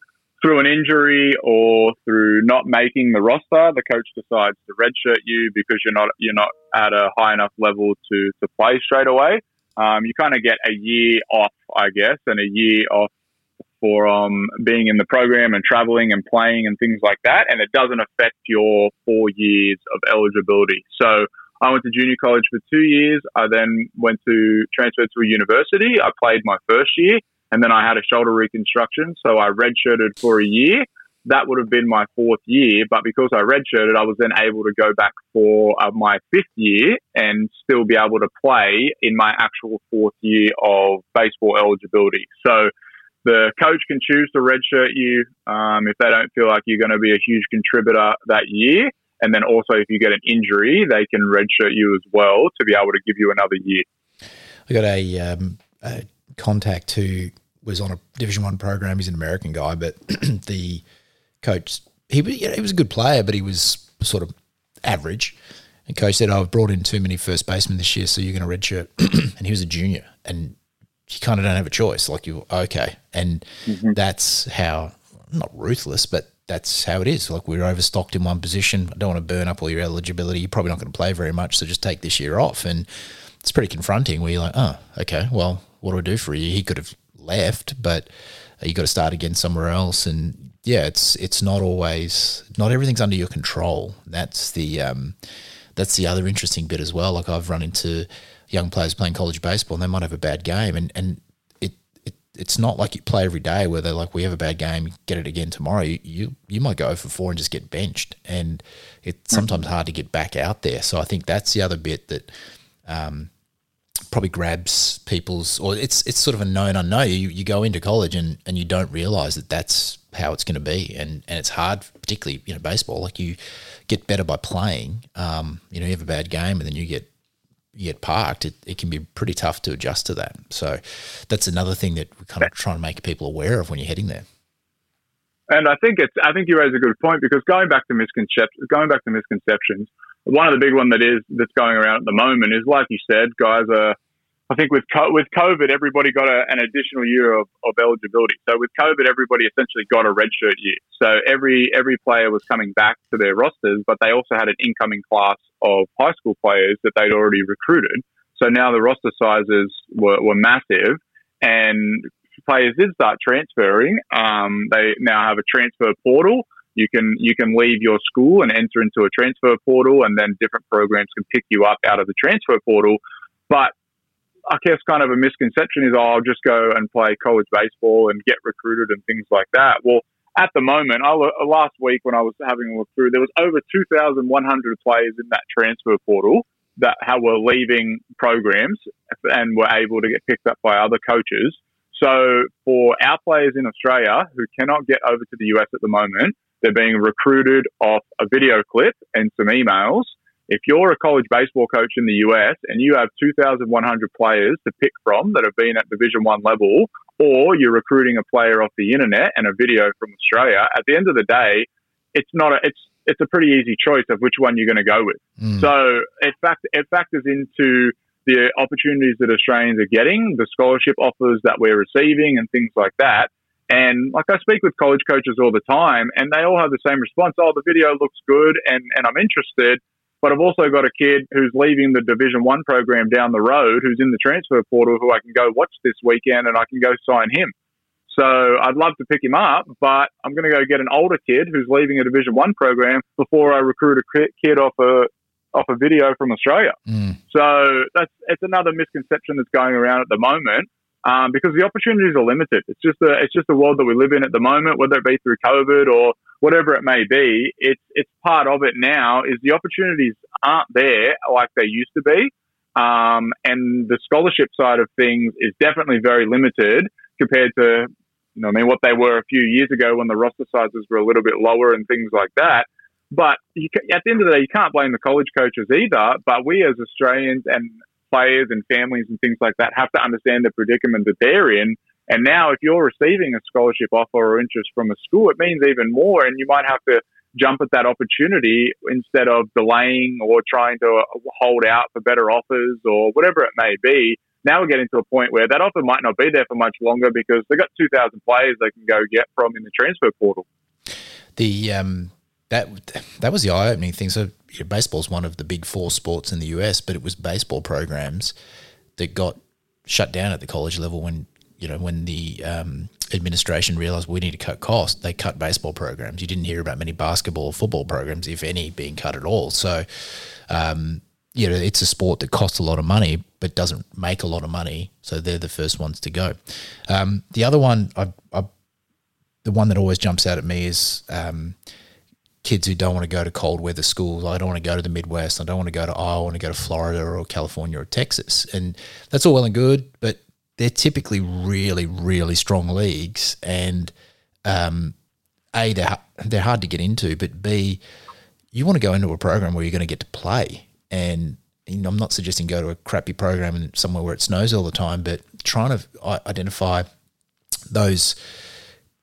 through an injury or through not making the roster. The coach decides to redshirt you because you're not you're not at a high enough level to to play straight away. Um, you kind of get a year off, I guess, and a year off for um, being in the program and traveling and playing and things like that, and it doesn't affect your four years of eligibility. So I went to junior college for two years. I then went to transfer to a university. I played my first year and then I had a shoulder reconstruction. So I redshirted for a year. That would have been my fourth year. But because I redshirted, I was then able to go back for uh, my fifth year and still be able to play in my actual fourth year of baseball eligibility. So the coach can choose to redshirt you um, if they don't feel like you're going to be a huge contributor that year. And then also, if you get an injury, they can redshirt you as well to be able to give you another year. I got a, um, a contact who was on a Division One program. He's an American guy, but the coach he he was a good player, but he was sort of average. And coach said, oh, "I've brought in too many first basemen this year, so you're going to redshirt." and he was a junior, and you kind of don't have a choice. Like you, okay, and mm-hmm. that's how not ruthless, but that's how it is. Like we're overstocked in one position. I don't want to burn up all your eligibility. You're probably not going to play very much, so just take this year off. And it's pretty confronting. Where you're like, oh, okay, well, what do I do for you? He could have left, but you got to start again somewhere else. And yeah, it's it's not always not everything's under your control. That's the um, that's the other interesting bit as well. Like I've run into young players playing college baseball, and they might have a bad game, and and it's not like you play every day where they're like, we have a bad game, get it again tomorrow. You you, you might go for four and just get benched, and it's mm-hmm. sometimes hard to get back out there. So I think that's the other bit that um, probably grabs people's, or it's it's sort of a known unknown. You you go into college and and you don't realize that that's how it's going to be, and and it's hard, particularly you know baseball. Like you get better by playing. Um, you know, you have a bad game, and then you get you get parked, it, it can be pretty tough to adjust to that. So that's another thing that we're kind of trying to make people aware of when you're heading there. And I think it's I think you raise a good point because going back to misconceptions, going back to misconceptions, one of the big one that is that's going around at the moment is like you said, guys are. I think with with COVID, everybody got a, an additional year of, of eligibility. So with COVID, everybody essentially got a redshirt year. So every every player was coming back to their rosters, but they also had an incoming class of high school players that they'd already recruited. So now the roster sizes were, were massive, and players did start transferring. Um, they now have a transfer portal you can you can leave your school and enter into a transfer portal, and then different programs can pick you up out of the transfer portal. But I guess kind of a misconception is, oh, I'll just go and play college baseball and get recruited and things like that. Well, at the moment, I, last week when I was having a look through, there was over 2,100 players in that transfer portal that how were leaving programs and were able to get picked up by other coaches. So for our players in Australia who cannot get over to the US at the moment, they're being recruited off a video clip and some emails. If you're a college baseball coach in the US and you have 2,100 players to pick from that have been at Division One level, or you're recruiting a player off the internet and a video from Australia, at the end of the day, it's not a it's it's a pretty easy choice of which one you're going to go with. Mm. So it fact it factors into the opportunities that Australians are getting, the scholarship offers that we're receiving, and things like that. And like I speak with college coaches all the time, and they all have the same response: "Oh, the video looks good, and and I'm interested." But I've also got a kid who's leaving the Division One program down the road, who's in the transfer portal, who I can go watch this weekend, and I can go sign him. So I'd love to pick him up, but I'm going to go get an older kid who's leaving a Division One program before I recruit a kid off a off a video from Australia. Mm. So that's it's another misconception that's going around at the moment um, because the opportunities are limited. It's just a it's just the world that we live in at the moment, whether it be through COVID or whatever it may be. It's it's part of it now. Is the opportunities aren't there like they used to be, um, and the scholarship side of things is definitely very limited compared to you know I mean what they were a few years ago when the roster sizes were a little bit lower and things like that. But at the end of the day, you can't blame the college coaches either. But we as Australians and players and families and things like that have to understand the predicament that they're in. And now, if you're receiving a scholarship offer or interest from a school, it means even more, and you might have to jump at that opportunity instead of delaying or trying to hold out for better offers or whatever it may be. Now we're getting to a point where that offer might not be there for much longer because they've got 2,000 players they can go get from in the transfer portal. The um, that that was the eye opening thing. So you know, baseball is one of the big four sports in the US, but it was baseball programs that got shut down at the college level when you know when the um, administration realized we need to cut costs. They cut baseball programs. You didn't hear about many basketball or football programs, if any, being cut at all. So. Um, you know, it's a sport that costs a lot of money but doesn't make a lot of money, so they're the first ones to go. Um, the other one, I, I, the one that always jumps out at me is um, kids who don't want to go to cold weather schools. I don't want to go to the Midwest. I don't want to go to Iowa. I want to go to Florida or California or Texas. And that's all well and good, but they're typically really, really strong leagues. And um, A, they're, they're hard to get into, but B, you want to go into a program where you're going to get to play. And you know, I'm not suggesting go to a crappy program and somewhere where it snows all the time, but trying to identify those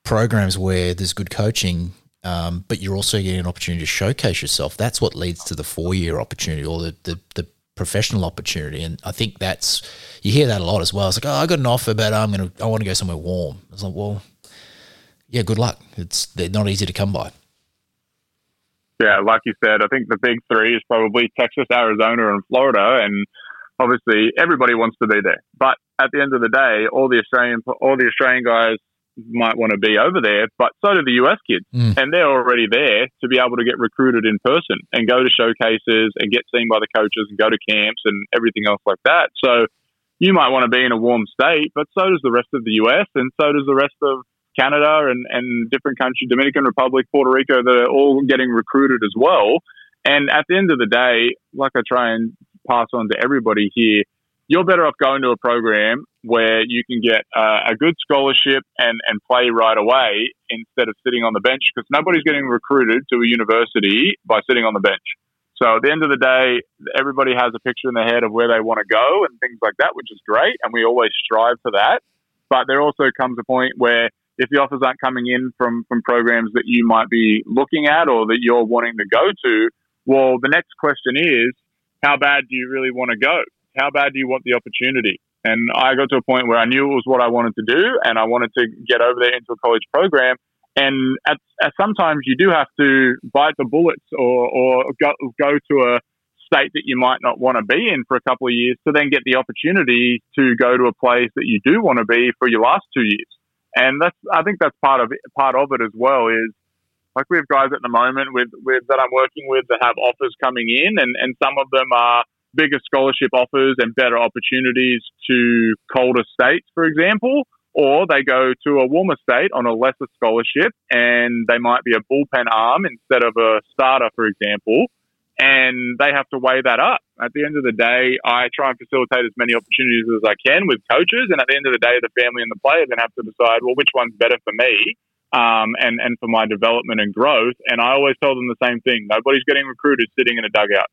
programs where there's good coaching um, but you're also getting an opportunity to showcase yourself. That's what leads to the four year opportunity or the, the, the, professional opportunity. And I think that's, you hear that a lot as well. It's like, oh, I got an offer, but I'm going to, I want to go somewhere warm. It's like, well, yeah, good luck. It's, they're not easy to come by. Yeah, like you said, I think the big three is probably Texas, Arizona, and Florida. And obviously everybody wants to be there. But at the end of the day, all the Australian, all the Australian guys might want to be over there, but so do the US kids. Mm. And they're already there to be able to get recruited in person and go to showcases and get seen by the coaches and go to camps and everything else like that. So you might want to be in a warm state, but so does the rest of the US and so does the rest of Canada and, and different countries, Dominican Republic, Puerto Rico, that are all getting recruited as well. And at the end of the day, like I try and pass on to everybody here, you're better off going to a program where you can get uh, a good scholarship and, and play right away instead of sitting on the bench because nobody's getting recruited to a university by sitting on the bench. So at the end of the day, everybody has a picture in their head of where they want to go and things like that, which is great. And we always strive for that. But there also comes a point where if the offers aren't coming in from, from programs that you might be looking at or that you're wanting to go to, well, the next question is, how bad do you really want to go? How bad do you want the opportunity? And I got to a point where I knew it was what I wanted to do and I wanted to get over there into a college program. And at, at sometimes you do have to bite the bullets or, or go, go to a state that you might not want to be in for a couple of years to then get the opportunity to go to a place that you do want to be for your last two years. And that's, I think that's part of it, part of it as well is like we have guys at the moment with, with that I'm working with that have offers coming in and, and some of them are bigger scholarship offers and better opportunities to colder states, for example, or they go to a warmer state on a lesser scholarship and they might be a bullpen arm instead of a starter, for example, and they have to weigh that up. At the end of the day, I try and facilitate as many opportunities as I can with coaches, and at the end of the day, the family and the player then have to decide, well, which one's better for me um, and and for my development and growth. And I always tell them the same thing: nobody's getting recruited sitting in a dugout.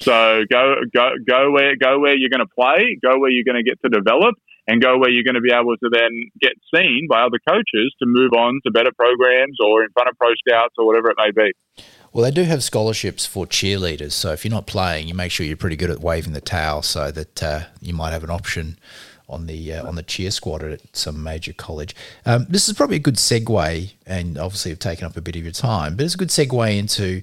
So go go go where go where you're going to play, go where you're going to get to develop, and go where you're going to be able to then get seen by other coaches to move on to better programs or in front of pro scouts or whatever it may be. Well, they do have scholarships for cheerleaders. So if you're not playing, you make sure you're pretty good at waving the towel, so that uh, you might have an option on the uh, on the cheer squad at some major college. Um, this is probably a good segue, and obviously you've taken up a bit of your time, but it's a good segue into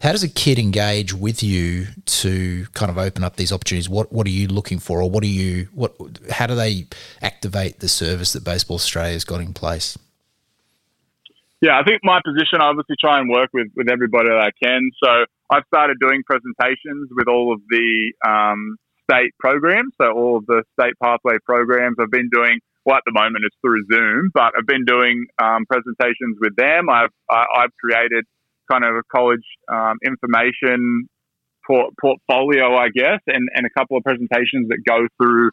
how does a kid engage with you to kind of open up these opportunities? What what are you looking for, or what are you what? How do they activate the service that Baseball Australia has got in place? Yeah, I think my position, I obviously try and work with, with everybody that I can. So I've started doing presentations with all of the um, state programs. So all of the state pathway programs I've been doing. Well, at the moment it's through Zoom, but I've been doing um, presentations with them. I've I, have i have created kind of a college um, information port- portfolio, I guess, and, and a couple of presentations that go through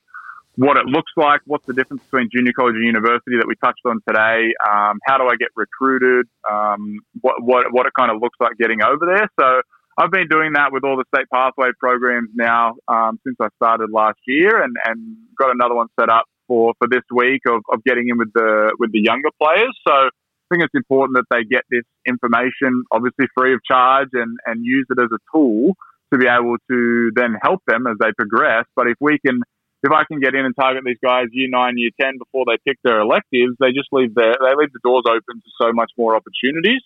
what it looks like, what's the difference between junior college and university that we touched on today, um, how do I get recruited, um, what, what, what it kind of looks like getting over there. So I've been doing that with all the state pathway programs now um, since I started last year, and, and got another one set up for, for this week of, of getting in with the with the younger players. So think it's important that they get this information, obviously free of charge, and, and use it as a tool to be able to then help them as they progress. But if we can, if I can get in and target these guys year nine, year ten before they pick their electives, they just leave their they leave the doors open to so much more opportunities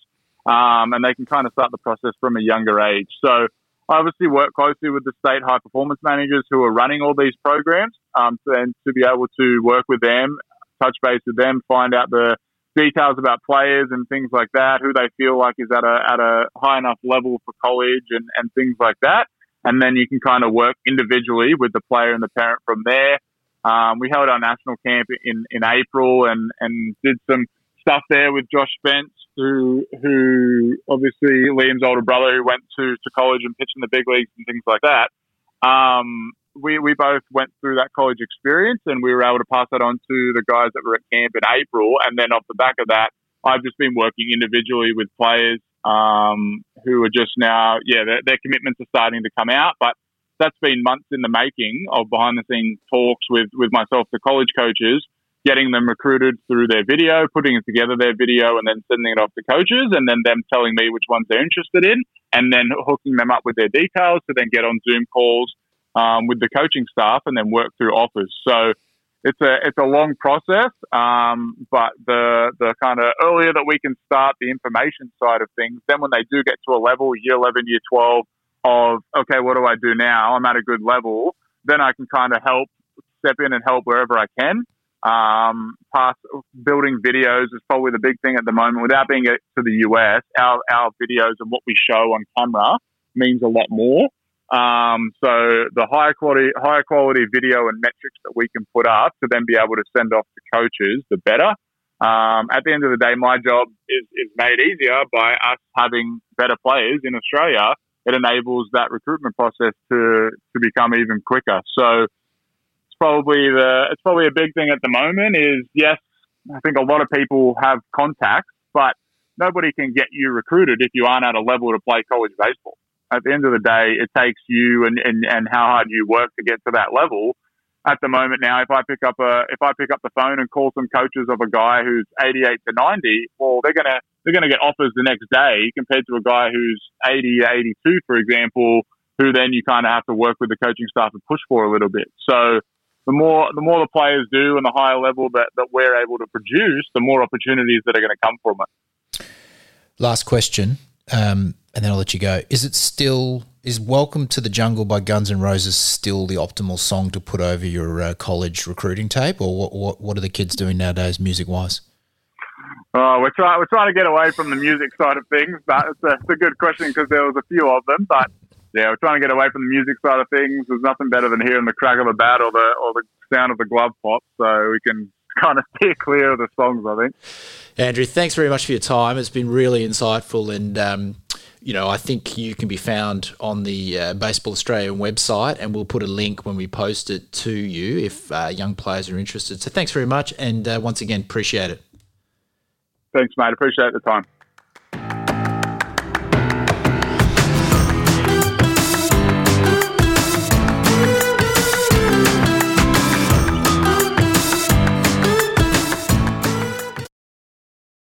um, and they can kind of start the process from a younger age. So I obviously work closely with the state high performance managers who are running all these programs, um, and to be able to work with them, touch base with them, find out the details about players and things like that, who they feel like is at a at a high enough level for college and, and things like that. And then you can kind of work individually with the player and the parent from there. Um, we held our national camp in, in April and, and did some stuff there with Josh Spence who who obviously Liam's older brother who went to, to college and pitched in the big leagues and things like that. Um, we, we both went through that college experience and we were able to pass that on to the guys that were at camp in April. And then off the back of that, I've just been working individually with players um, who are just now, yeah, their, their commitments are starting to come out. But that's been months in the making of behind the scenes talks with, with myself, the college coaches, getting them recruited through their video, putting it together their video, and then sending it off to coaches, and then them telling me which ones they're interested in, and then hooking them up with their details to then get on Zoom calls um, with the coaching staff, and then work through offers. So it's a it's a long process, um, but the the kind of earlier that we can start the information side of things, then when they do get to a level, year eleven, year twelve, of okay, what do I do now? I'm at a good level. Then I can kind of help step in and help wherever I can. Um, past building videos is probably the big thing at the moment. Without being to the US, our, our videos and what we show on camera means a lot more. Um, so the higher quality, higher quality video and metrics that we can put up to then be able to send off to coaches, the better. Um, at the end of the day, my job is, is made easier by us having better players in Australia. It enables that recruitment process to, to become even quicker. So it's probably the it's probably a big thing at the moment. Is yes, I think a lot of people have contacts, but nobody can get you recruited if you aren't at a level to play college baseball. At the end of the day, it takes you and, and, and how hard you work to get to that level. At the moment now, if I pick up a if I pick up the phone and call some coaches of a guy who's 88 to 90, well, they're gonna they're gonna get offers the next day compared to a guy who's 80 to 82, for example, who then you kind of have to work with the coaching staff and push for a little bit. So the more the more the players do and the higher level that, that we're able to produce, the more opportunities that are going to come from it. Last question, um, and then I'll let you go. Is it still is "Welcome to the Jungle" by Guns N' Roses still the optimal song to put over your uh, college recruiting tape, or what, what, what are the kids doing nowadays, music wise? Oh, we're trying we're trying to get away from the music side of things. But it's a, it's a good question because there was a few of them, but yeah, we're trying to get away from the music side of things. There's nothing better than hearing the crack of the bat or the or the sound of the glove pop, so we can kind of steer clear of the songs. I think. Andrew, thanks very much for your time. It's been really insightful, and um, you know, I think you can be found on the uh, Baseball Australia website, and we'll put a link when we post it to you if uh, young players are interested. So, thanks very much, and uh, once again, appreciate it. Thanks, mate. Appreciate the time.